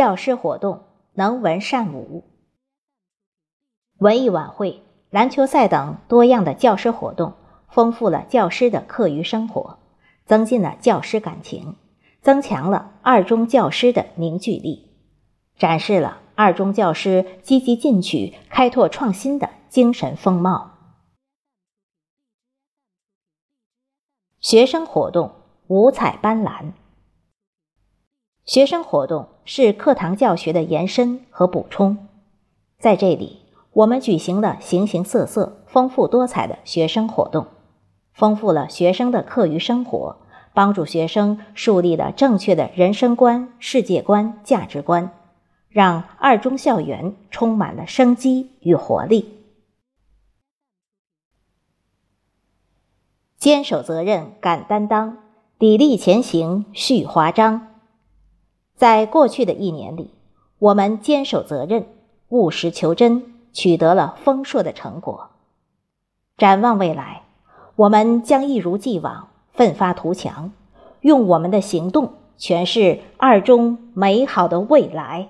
教师活动能文善武。文艺晚会、篮球赛等多样的教师活动，丰富了教师的课余生活，增进了教师感情，增强了二中教师的凝聚力，展示了二中教师积极进取、开拓创新的精神风貌。学生活动五彩斑斓。学生活动是课堂教学的延伸和补充，在这里，我们举行了形形色色、丰富多彩的学生活动，丰富了学生的课余生活，帮助学生树立了正确的人生观、世界观、价值观，让二中校园充满了生机与活力。坚守责任，敢担当，砥砺前行，续华章。在过去的一年里，我们坚守责任，务实求真，取得了丰硕的成果。展望未来，我们将一如既往奋发图强，用我们的行动诠释二中美好的未来。